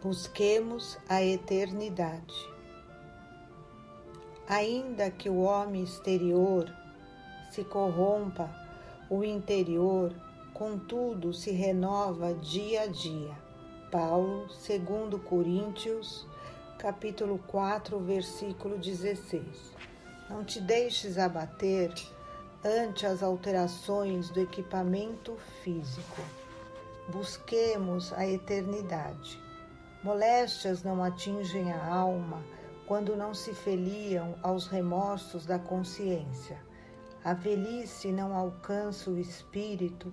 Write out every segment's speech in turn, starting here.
Busquemos a eternidade. Ainda que o homem exterior se corrompa, o interior, contudo, se renova dia a dia. Paulo, 2 Coríntios, capítulo 4, versículo 16. Não te deixes abater ante as alterações do equipamento físico. Busquemos a eternidade. Moléstias não atingem a alma quando não se feliam aos remorsos da consciência. A velhice não alcança o espírito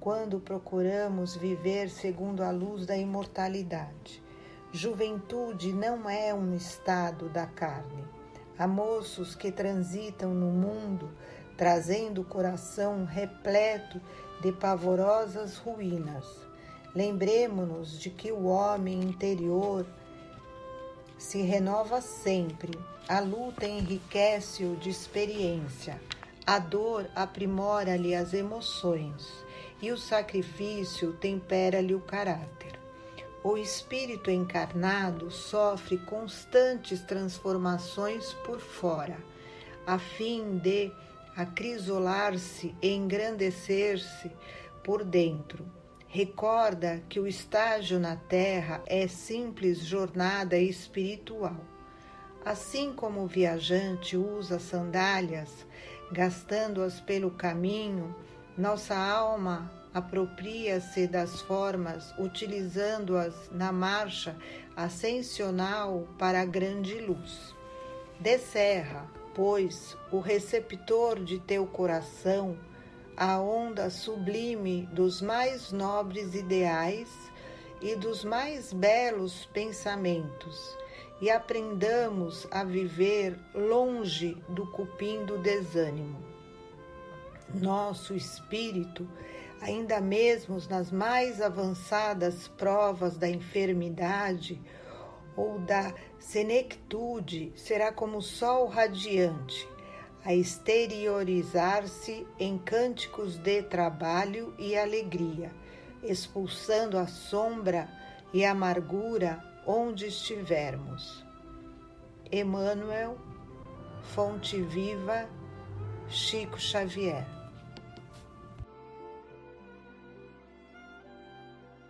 quando procuramos viver segundo a luz da imortalidade. Juventude não é um estado da carne. Há moços que transitam no mundo trazendo o coração repleto de pavorosas ruínas Lembremos-nos de que o homem interior se renova sempre. A luta enriquece-o de experiência. A dor aprimora-lhe as emoções e o sacrifício tempera-lhe o caráter. O espírito encarnado sofre constantes transformações por fora, a fim de acrisolar-se e engrandecer-se por dentro Recorda que o estágio na Terra é simples jornada espiritual. Assim como o viajante usa sandálias, gastando-as pelo caminho, nossa alma apropria-se das formas, utilizando-as na marcha ascensional para a grande luz. Descerra, pois, o receptor de teu coração a onda sublime dos mais nobres ideais e dos mais belos pensamentos, e aprendamos a viver longe do cupim do desânimo. Nosso espírito, ainda mesmo nas mais avançadas provas da enfermidade ou da senectude, será como sol radiante a exteriorizar-se em cânticos de trabalho e alegria, expulsando a sombra e a amargura onde estivermos. Emmanuel, Fonte Viva, Chico Xavier.